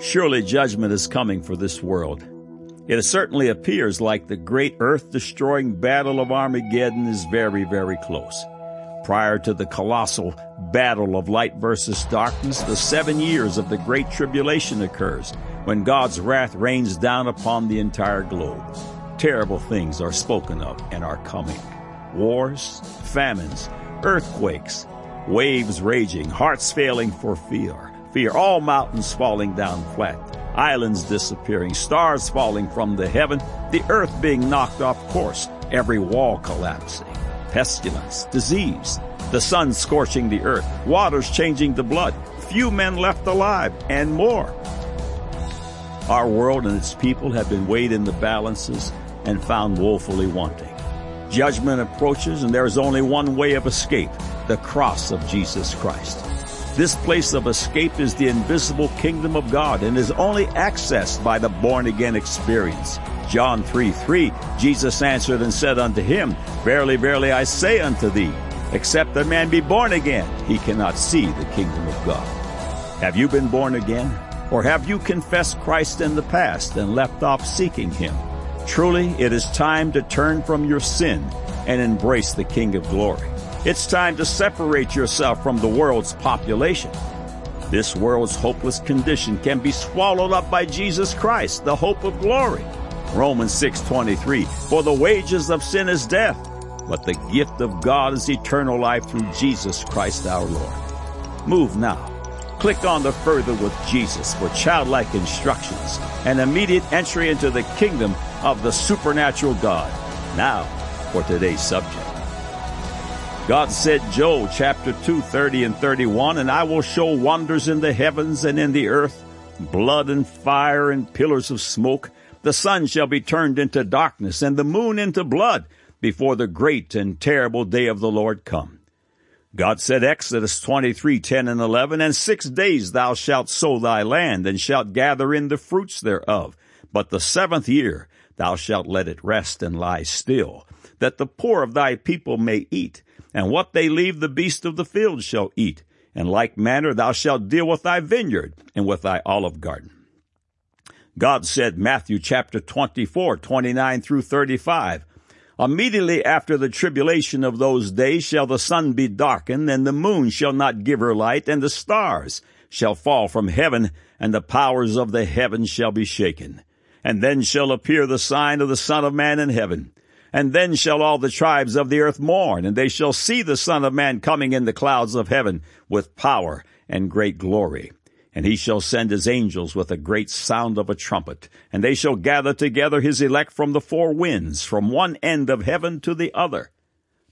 Surely judgment is coming for this world. It certainly appears like the great earth destroying battle of Armageddon is very, very close. Prior to the colossal battle of light versus darkness, the seven years of the Great Tribulation occurs, when God's wrath rains down upon the entire globe. Terrible things are spoken of and are coming. Wars, famines, earthquakes, waves raging, hearts failing for fear, fear, all mountains falling down flat, islands disappearing, stars falling from the heaven, the earth being knocked off course, every wall collapsing, pestilence, disease, the sun scorching the earth, waters changing to blood, few men left alive, and more. Our world and its people have been weighed in the balances and found woefully wanting. Judgment approaches and there is only one way of escape, the cross of Jesus Christ. This place of escape is the invisible kingdom of God and is only accessed by the born again experience. John 3 3, Jesus answered and said unto him, Verily, verily, I say unto thee, except a man be born again, he cannot see the kingdom of God. Have you been born again? Or have you confessed Christ in the past and left off seeking him? Truly, it is time to turn from your sin and embrace the King of glory. It's time to separate yourself from the world's population. This world's hopeless condition can be swallowed up by Jesus Christ, the hope of glory. Romans 6:23 For the wages of sin is death, but the gift of God is eternal life through Jesus Christ our Lord. Move now. Click on the Further with Jesus for childlike instructions and immediate entry into the kingdom of the supernatural God. Now, for today's subject. God said, Joel chapter 2, 30 and 31, and I will show wonders in the heavens and in the earth, blood and fire and pillars of smoke. The sun shall be turned into darkness and the moon into blood before the great and terrible day of the Lord come. God said, Exodus 23, 10 and 11, And six days thou shalt sow thy land, and shalt gather in the fruits thereof. But the seventh year thou shalt let it rest and lie still, that the poor of thy people may eat, and what they leave the beast of the field shall eat. In like manner thou shalt deal with thy vineyard and with thy olive garden. God said, Matthew chapter 24, 29 through 35, Immediately after the tribulation of those days shall the sun be darkened, and the moon shall not give her light, and the stars shall fall from heaven, and the powers of the heavens shall be shaken. And then shall appear the sign of the Son of Man in heaven. And then shall all the tribes of the earth mourn, and they shall see the Son of Man coming in the clouds of heaven with power and great glory. And he shall send his angels with a great sound of a trumpet, and they shall gather together his elect from the four winds, from one end of heaven to the other.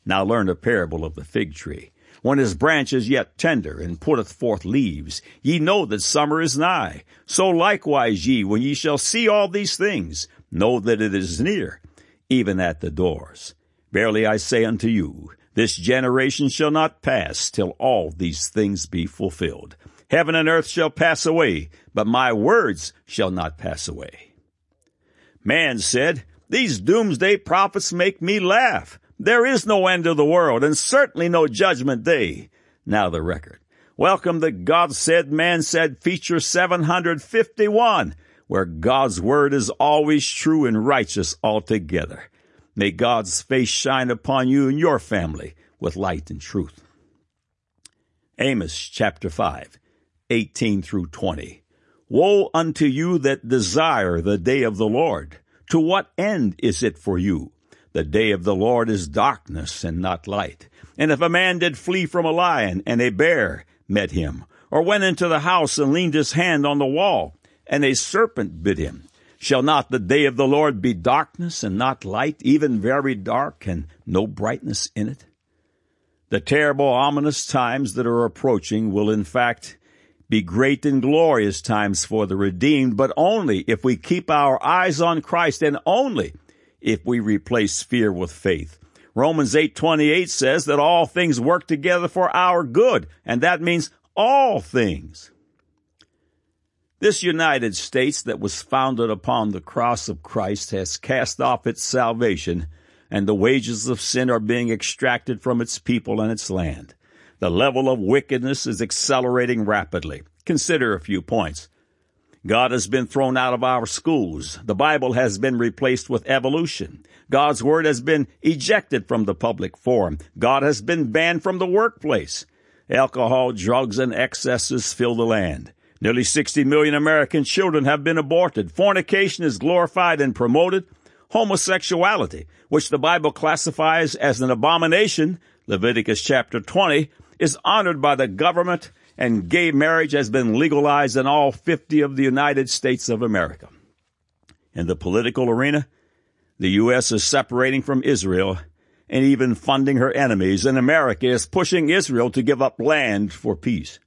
Now learn a parable of the fig tree. When his branch is yet tender, and putteth forth leaves, ye know that summer is nigh. So likewise ye, when ye shall see all these things, know that it is near, even at the doors. Verily I say unto you, this generation shall not pass till all these things be fulfilled. Heaven and earth shall pass away, but my words shall not pass away. Man said, These doomsday prophets make me laugh. There is no end of the world, and certainly no judgment day. Now the record. Welcome to God Said, Man Said feature 751 where God's word is always true and righteous altogether. May God's face shine upon you and your family with light and truth. Amos chapter 5, 18 through 20. Woe unto you that desire the day of the Lord. To what end is it for you? The day of the Lord is darkness and not light. And if a man did flee from a lion and a bear met him, or went into the house and leaned his hand on the wall, and a serpent bit him. Shall not the day of the Lord be darkness and not light, even very dark and no brightness in it? The terrible, ominous times that are approaching will in fact be great and glorious times for the redeemed, but only if we keep our eyes on Christ and only if we replace fear with faith. Romans 8:28 says that all things work together for our good, and that means all things. This United States that was founded upon the cross of Christ has cast off its salvation, and the wages of sin are being extracted from its people and its land. The level of wickedness is accelerating rapidly. Consider a few points. God has been thrown out of our schools. The Bible has been replaced with evolution. God's Word has been ejected from the public forum. God has been banned from the workplace. Alcohol, drugs, and excesses fill the land. Nearly 60 million American children have been aborted. Fornication is glorified and promoted. Homosexuality, which the Bible classifies as an abomination, Leviticus chapter 20, is honored by the government and gay marriage has been legalized in all 50 of the United States of America. In the political arena, the U.S. is separating from Israel and even funding her enemies, and America is pushing Israel to give up land for peace.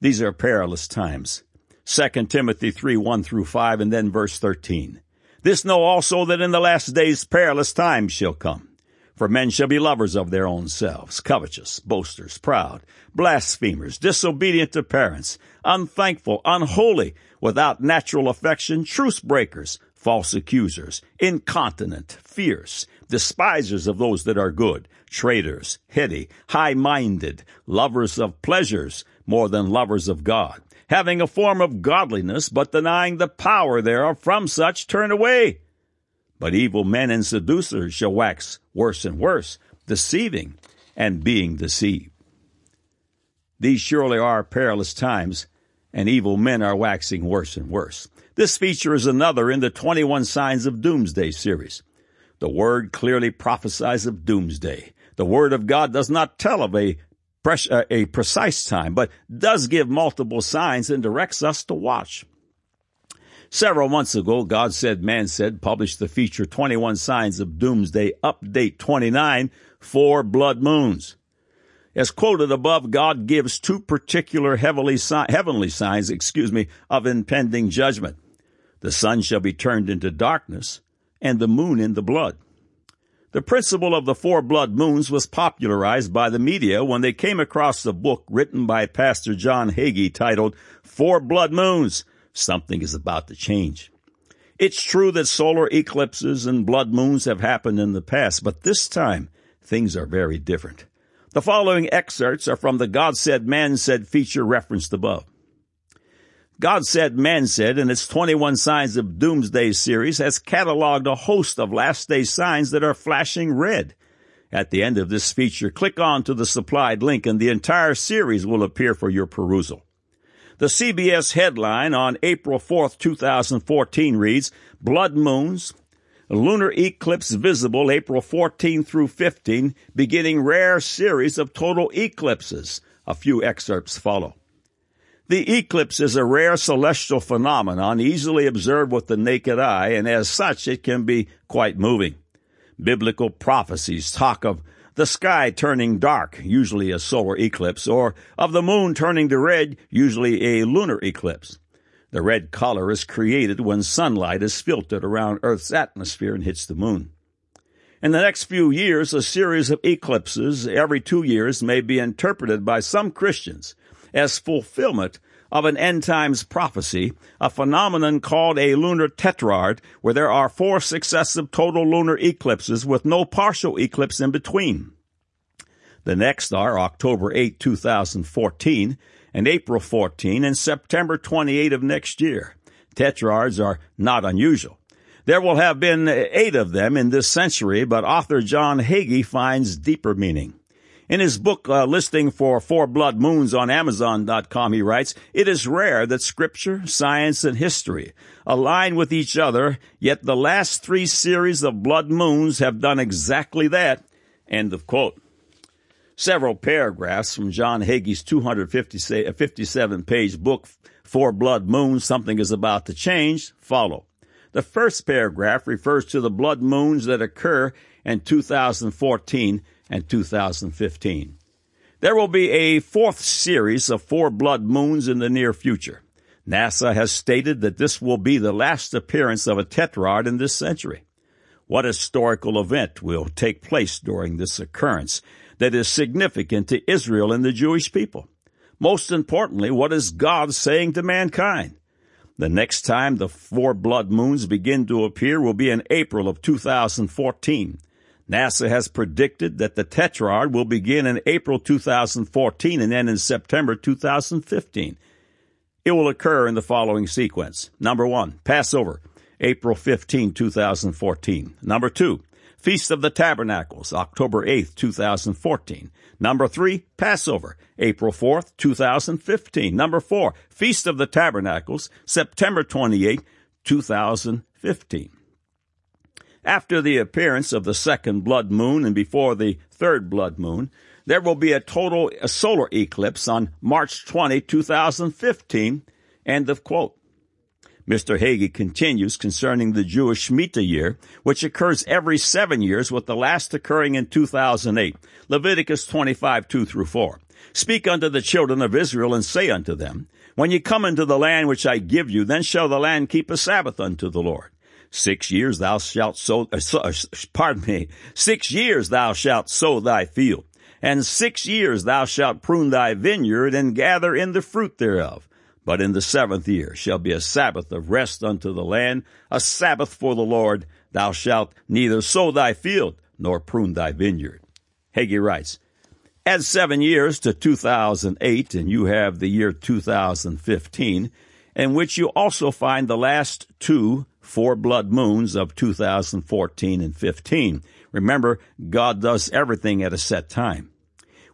These are perilous times. 2 Timothy 3, 1 through 5, and then verse 13. This know also that in the last days perilous times shall come. For men shall be lovers of their own selves, covetous, boasters, proud, blasphemers, disobedient to parents, unthankful, unholy, without natural affection, truce breakers, false accusers, incontinent, fierce, despisers of those that are good, traitors, heady, high-minded, lovers of pleasures more than lovers of God, having a form of godliness, but denying the power thereof, from such turn away. But evil men and seducers shall wax worse and worse, deceiving and being deceived. These surely are perilous times, and evil men are waxing worse and worse. This feature is another in the 21 Signs of Doomsday series. The Word clearly prophesies of doomsday. The Word of God does not tell of a, uh, a precise time, but does give multiple signs and directs us to watch. Several months ago, God Said, Man Said published the feature 21 Signs of Doomsday Update 29, Four Blood Moons. As quoted above, God gives two particular heavenly, heavenly signs, excuse me, of impending judgment. The sun shall be turned into darkness and the moon into blood. The principle of the four blood moons was popularized by the media when they came across the book written by Pastor John Hagee titled Four Blood Moons, something is about to change. It's true that solar eclipses and blood moons have happened in the past, but this time things are very different. The following excerpts are from the God Said, Man Said feature referenced above. God Said, Man Said in its 21 Signs of Doomsday series has cataloged a host of last day signs that are flashing red. At the end of this feature, click on to the supplied link and the entire series will appear for your perusal. The CBS headline on April 4th, 2014 reads, Blood Moons, Lunar Eclipse Visible April 14 through 15, beginning rare series of total eclipses. A few excerpts follow. The eclipse is a rare celestial phenomenon easily observed with the naked eye, and as such it can be quite moving. Biblical prophecies talk of the sky turning dark, usually a solar eclipse, or of the moon turning to red, usually a lunar eclipse. The red color is created when sunlight is filtered around Earth's atmosphere and hits the moon. In the next few years, a series of eclipses every two years may be interpreted by some Christians as fulfillment of an end times prophecy, a phenomenon called a lunar tetrad, where there are four successive total lunar eclipses with no partial eclipse in between. The next are October 8, 2014, and April 14, and September 28 of next year. Tetrads are not unusual. There will have been eight of them in this century, but author John Hagee finds deeper meaning. In his book uh, listing for Four Blood Moons on Amazon.com, he writes, It is rare that scripture, science, and history align with each other, yet the last three series of blood moons have done exactly that. End of quote. Several paragraphs from John Hagee's 257 page book, Four Blood Moons, Something is About to Change, follow. The first paragraph refers to the blood moons that occur in 2014 and 2015. There will be a fourth series of four blood moons in the near future. NASA has stated that this will be the last appearance of a tetrad in this century. What historical event will take place during this occurrence that is significant to Israel and the Jewish people? Most importantly, what is God saying to mankind? The next time the four blood moons begin to appear will be in April of 2014. NASA has predicted that the tetrad will begin in April 2014 and end in September 2015. It will occur in the following sequence. Number one, Passover, April 15, 2014. Number two, Feast of the Tabernacles, October 8, 2014. Number three, Passover, April 4, 2015. Number four, Feast of the Tabernacles, September 28, 2015. After the appearance of the second blood moon and before the third blood moon, there will be a total solar eclipse on March 20, 2015. End of quote. Mr. Hagee continues concerning the Jewish Shemitah year, which occurs every seven years, with the last occurring in 2008. Leviticus 25, 2 through 4. Speak unto the children of Israel and say unto them, When ye come into the land which I give you, then shall the land keep a Sabbath unto the Lord. Six years thou shalt sow, uh, uh pardon me, six years thou shalt sow thy field, and six years thou shalt prune thy vineyard and gather in the fruit thereof. But in the seventh year shall be a Sabbath of rest unto the land, a Sabbath for the Lord. Thou shalt neither sow thy field nor prune thy vineyard. Hagee writes, Add seven years to 2008 and you have the year 2015, in which you also find the last two four blood moons of 2014 and 15. Remember, God does everything at a set time.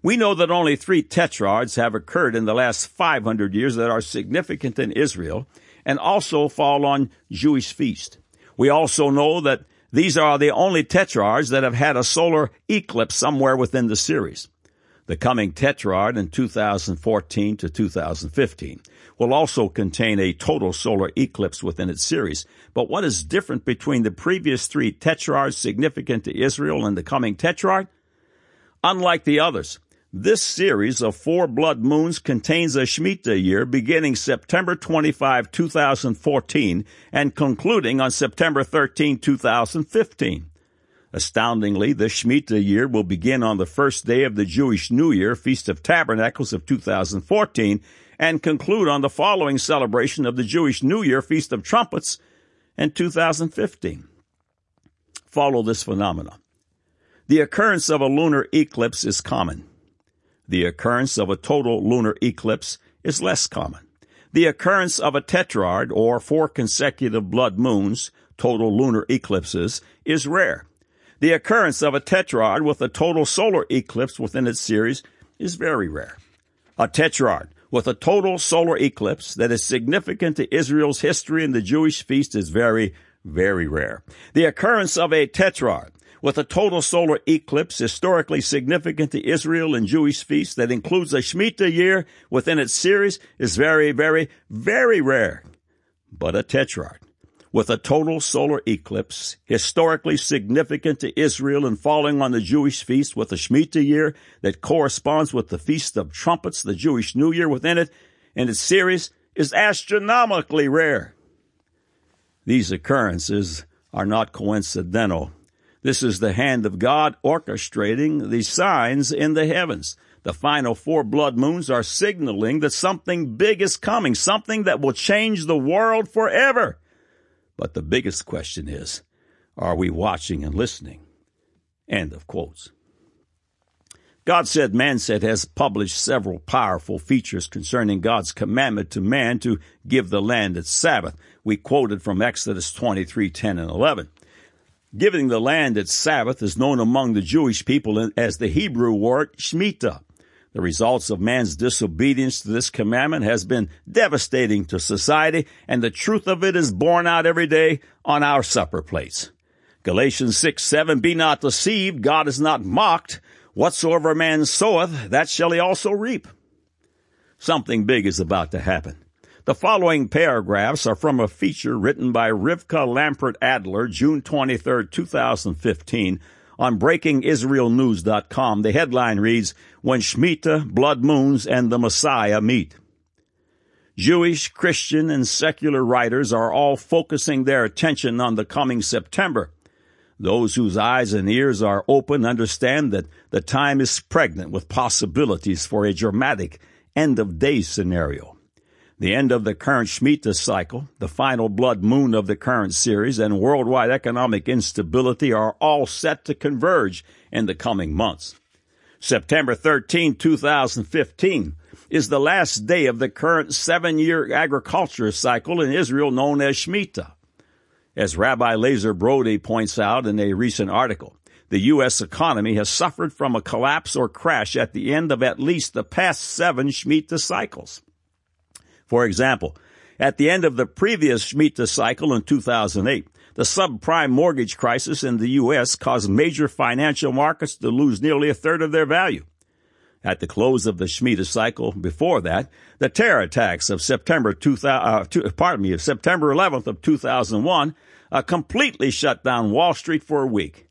We know that only three tetrads have occurred in the last 500 years that are significant in Israel and also fall on Jewish feast. We also know that these are the only tetrads that have had a solar eclipse somewhere within the series. The coming tetrad in 2014 to 2015 will also contain a total solar eclipse within its series. But what is different between the previous three tetrarchs significant to Israel and the coming tetrarch? Unlike the others, this series of four blood moons contains a Shemitah year beginning September 25, 2014 and concluding on September 13, 2015. Astoundingly, the Shemitah year will begin on the first day of the Jewish New Year, Feast of Tabernacles of 2014, and conclude on the following celebration of the Jewish New Year, Feast of Trumpets, in 2015. Follow this phenomenon. The occurrence of a lunar eclipse is common. The occurrence of a total lunar eclipse is less common. The occurrence of a tetrad, or four consecutive blood moons, total lunar eclipses, is rare. The occurrence of a tetrad with a total solar eclipse within its series is very rare. A tetrad with a total solar eclipse that is significant to Israel's history and the Jewish feast is very, very rare. The occurrence of a tetrad with a total solar eclipse historically significant to Israel and Jewish feasts that includes a Shemitah year within its series is very, very, very rare. But a tetrad with a total solar eclipse historically significant to Israel and falling on the Jewish feast with the Shemitah year that corresponds with the Feast of Trumpets, the Jewish New Year within it, and its series is astronomically rare. These occurrences are not coincidental this is the hand of God orchestrating the signs in the heavens. The final four blood moons are signaling that something big is coming, something that will change the world forever. But the biggest question is, are we watching and listening? End of quotes. God Said, Man Said has published several powerful features concerning God's commandment to man to give the land its Sabbath. We quoted from Exodus 23, 10 and 11. Giving the land its Sabbath is known among the Jewish people as the Hebrew word Shemitah. The results of man's disobedience to this commandment has been devastating to society, and the truth of it is borne out every day on our supper plates. Galatians 6, 7, Be not deceived, God is not mocked. Whatsoever man soweth, that shall he also reap. Something big is about to happen. The following paragraphs are from a feature written by Rivka Lambert Adler, June 23, 2015, on BreakingIsraelNews.com. The headline reads, When Shemitah, Blood Moons, and the Messiah Meet. Jewish, Christian, and secular writers are all focusing their attention on the coming September. Those whose eyes and ears are open understand that the time is pregnant with possibilities for a dramatic end of days scenario the end of the current Shemitah cycle, the final blood moon of the current series, and worldwide economic instability are all set to converge in the coming months. September 13, 2015 is the last day of the current seven-year agriculture cycle in Israel known as Shemitah. As Rabbi Lazer Brody points out in a recent article, the U.S. economy has suffered from a collapse or crash at the end of at least the past seven Shemitah cycles. For example, at the end of the previous Shemitah cycle in 2008, the subprime mortgage crisis in the U.S. caused major financial markets to lose nearly a third of their value. At the close of the Shemitah cycle before that, the terror attacks of September 2000, uh, pardon me, September 11th of 2001 uh, completely shut down Wall Street for a week.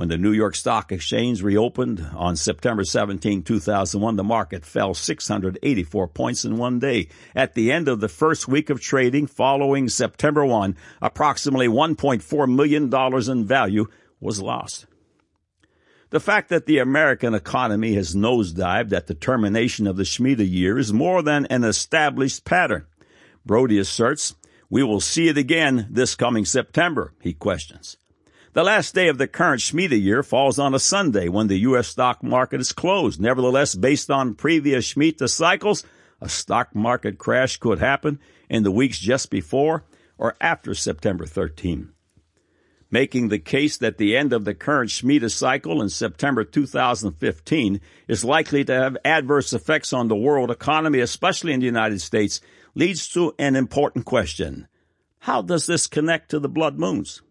When the New York Stock Exchange reopened on September 17, 2001, the market fell 684 points in one day. At the end of the first week of trading following September 1, approximately $1.4 million in value was lost. The fact that the American economy has nosedived at the termination of the Shemitah year is more than an established pattern. Brody asserts, we will see it again this coming September, he questions. The last day of the current Shemitah year falls on a Sunday when the U.S. stock market is closed. Nevertheless, based on previous Shemitah cycles, a stock market crash could happen in the weeks just before or after September 13. Making the case that the end of the current Shemitah cycle in September 2015 is likely to have adverse effects on the world economy, especially in the United States, leads to an important question. How does this connect to the blood moons?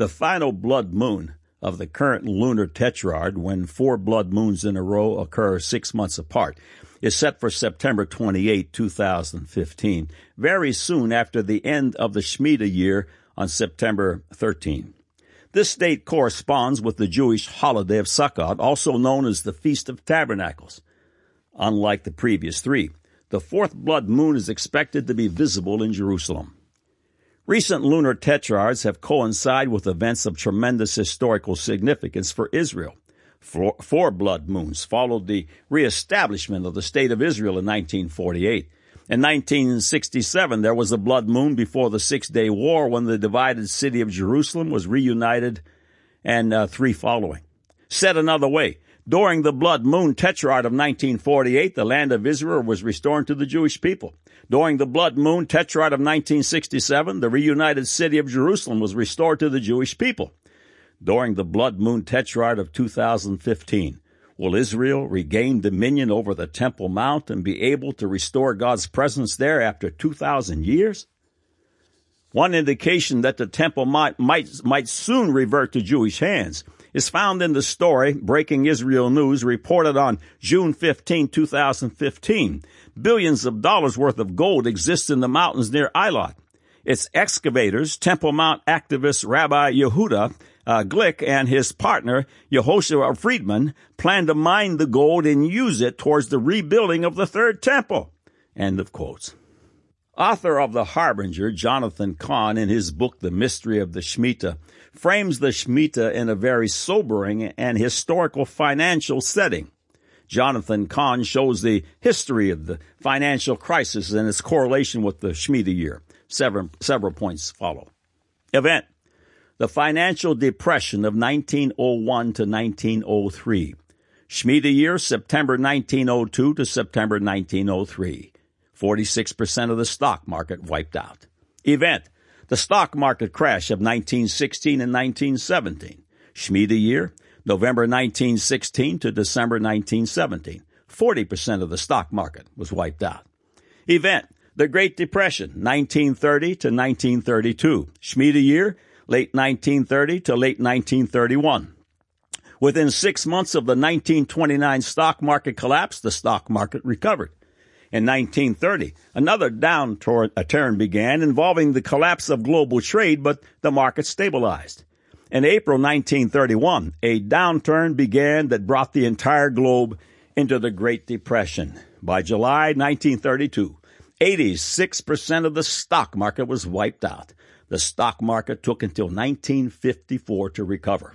The final blood moon of the current lunar tetrad, when four blood moons in a row occur six months apart, is set for September 28, 2015, very soon after the end of the Shemitah year on September 13. This date corresponds with the Jewish holiday of Sukkot, also known as the Feast of Tabernacles. Unlike the previous three, the fourth blood moon is expected to be visible in Jerusalem. Recent lunar tetrads have coincided with events of tremendous historical significance for Israel. Four, four, blood moons followed the reestablishment of the State of Israel in 1948. In 1967, there was a blood moon before the Six Day War when the divided city of Jerusalem was reunited and uh, three following. Said another way, during the blood moon tetrad of 1948, the land of Israel was restored to the Jewish people. During the blood moon tetrad of 1967, the reunited city of Jerusalem was restored to the Jewish people. During the blood moon tetrad of 2015, will Israel regain dominion over the Temple Mount and be able to restore God's presence there after 2,000 years? One indication that the temple might, might, might soon revert to Jewish hands is found in the story Breaking Israel News reported on June 15, 2015. Billions of dollars worth of gold exists in the mountains near Eilat. Its excavators, Temple Mount activist Rabbi Yehuda uh, Glick and his partner, Yehoshua Friedman, plan to mine the gold and use it towards the rebuilding of the third temple. End of quotes. Author of The Harbinger, Jonathan Cahn, in his book The Mystery of the Shemitah, frames the Shemitah in a very sobering and historical financial setting. Jonathan Cahn shows the history of the financial crisis and its correlation with the Shemitah year. Several, several points follow. Event. The financial depression of 1901 to 1903. Shemitah year, September 1902 to September 1903. 46% of the stock market wiped out. Event. The stock market crash of 1916 and 1917. Shemitah year, November 1916 to December 1917. 40% of the stock market was wiped out. Event, the Great Depression, 1930 to 1932. Shemitah year, late 1930 to late 1931. Within six months of the 1929 stock market collapse, the stock market recovered. In 1930, another downturn began involving the collapse of global trade, but the market stabilized. In April 1931, a downturn began that brought the entire globe into the Great Depression. By July 1932, 86% of the stock market was wiped out. The stock market took until 1954 to recover.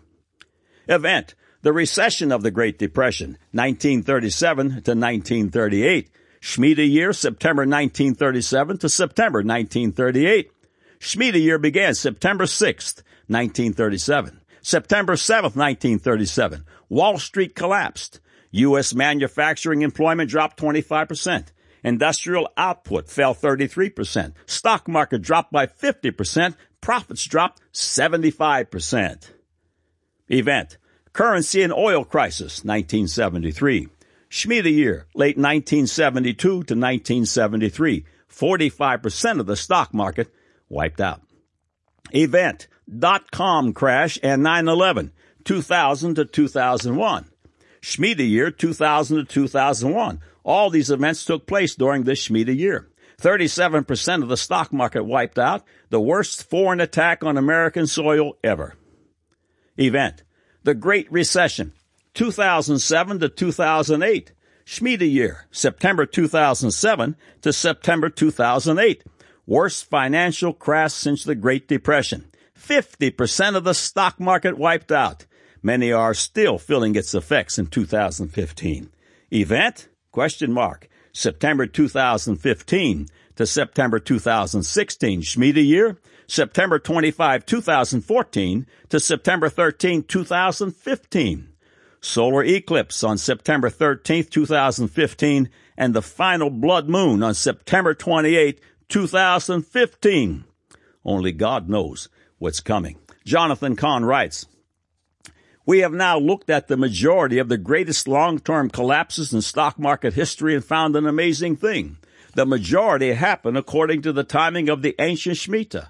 Event, the recession of the Great Depression, 1937 to 1938. Shemitah year, September 1937 to September 1938. Shemitah year began September 6th, 1937. September 7th, 1937. Wall Street collapsed. U.S. manufacturing employment dropped 25%. Industrial output fell 33%. Stock market dropped by 50%. Profits dropped 75%. Event. Currency and oil crisis, 1973. Shemitah year, late 1972 to 1973. 45% of the stock market wiped out. Event. Dot com crash and 9-11, 2000 to 2001. Shemitah year, 2000 to 2001. All these events took place during this Shemitah year. 37% of the stock market wiped out, the worst foreign attack on American soil ever. Event. The Great Recession, 2007 to 2008. Shemitah year, September 2007 to September 2008. Worst financial crash since the Great Depression. 50% of the stock market wiped out. Many are still feeling its effects in 2015. Event? Question mark. September 2015 to September 2016 Shemitah year, September 25, 2014 to September 13, 2015. Solar eclipse on September 13, 2015 and the final blood moon on September 28, 2015. Only God knows what's coming. Jonathan Cahn writes, we have now looked at the majority of the greatest long-term collapses in stock market history and found an amazing thing. The majority happen according to the timing of the ancient Shemitah.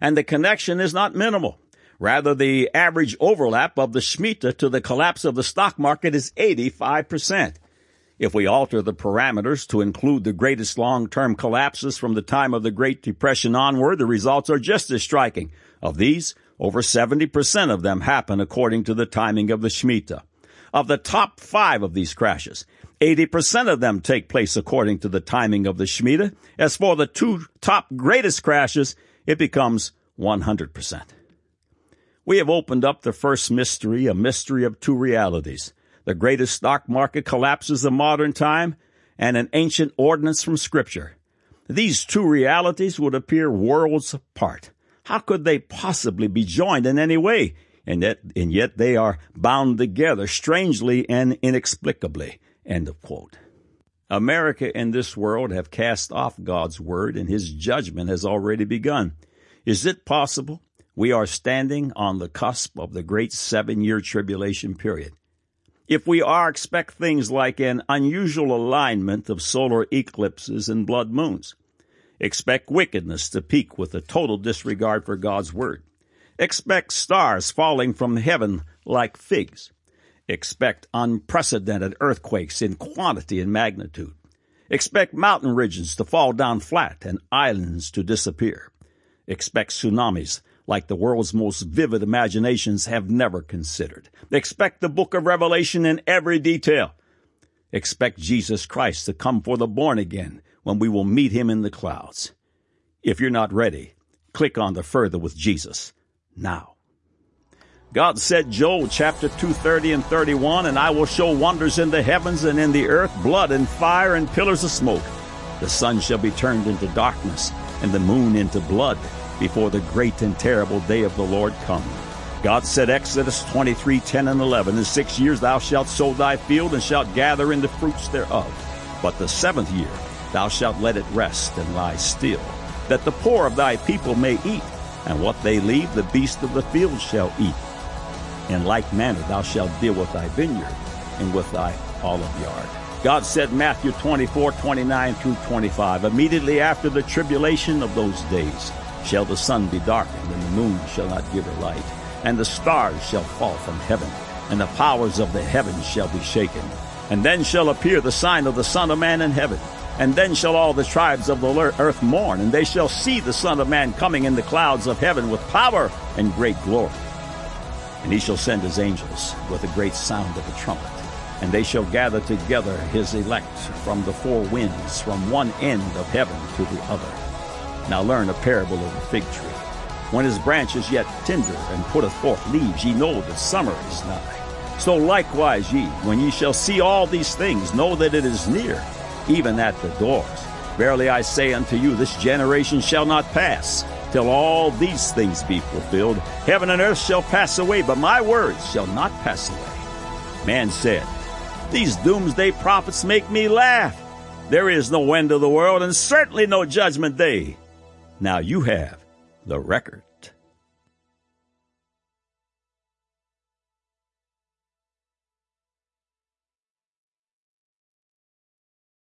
And the connection is not minimal. Rather, the average overlap of the Shemitah to the collapse of the stock market is 85%. If we alter the parameters to include the greatest long-term collapses from the time of the Great Depression onward, the results are just as striking. Of these, over 70% of them happen according to the timing of the Shemitah. Of the top five of these crashes, 80% of them take place according to the timing of the Shemitah. As for the two top greatest crashes, it becomes 100%. We have opened up the first mystery, a mystery of two realities. The greatest stock market collapses of modern time and an ancient ordinance from scripture. These two realities would appear worlds apart. How could they possibly be joined in any way? And yet, and yet they are bound together strangely and inexplicably. End of quote. America and this world have cast off God's word and his judgment has already begun. Is it possible we are standing on the cusp of the great seven year tribulation period? If we are, expect things like an unusual alignment of solar eclipses and blood moons. Expect wickedness to peak with a total disregard for God's word. Expect stars falling from heaven like figs. Expect unprecedented earthquakes in quantity and magnitude. Expect mountain ridges to fall down flat and islands to disappear. Expect tsunamis like the world's most vivid imaginations have never considered. Expect the book of Revelation in every detail. Expect Jesus Christ to come for the born again when we will meet him in the clouds. If you're not ready, click on the further with Jesus now. God said, Joel chapter 230 and 31, and I will show wonders in the heavens and in the earth, blood and fire and pillars of smoke. The sun shall be turned into darkness and the moon into blood before the great and terrible day of the Lord come. God said, Exodus 23, 10 and 11, In six years thou shalt sow thy field and shalt gather in the fruits thereof. But the seventh year thou shalt let it rest and lie still, that the poor of thy people may eat, and what they leave the beast of the field shall eat. In like manner thou shalt deal with thy vineyard and with thy olive yard. God said, Matthew 24, 29 through 25, immediately after the tribulation of those days shall the sun be darkened, and the moon shall not give her light, and the stars shall fall from heaven, and the powers of the heavens shall be shaken. And then shall appear the sign of the Son of Man in heaven. And then shall all the tribes of the earth mourn, and they shall see the Son of Man coming in the clouds of heaven with power and great glory. And he shall send his angels with a great sound of a trumpet, and they shall gather together his elect from the four winds, from one end of heaven to the other. Now learn a parable of the fig tree. When his branch is yet tender and putteth forth leaves, ye know that summer is nigh. So likewise ye, when ye shall see all these things, know that it is near, even at the doors. Verily I say unto you, this generation shall not pass till all these things be fulfilled. Heaven and earth shall pass away, but my words shall not pass away. Man said, These doomsday prophets make me laugh. There is no end of the world and certainly no judgment day. Now you have the record.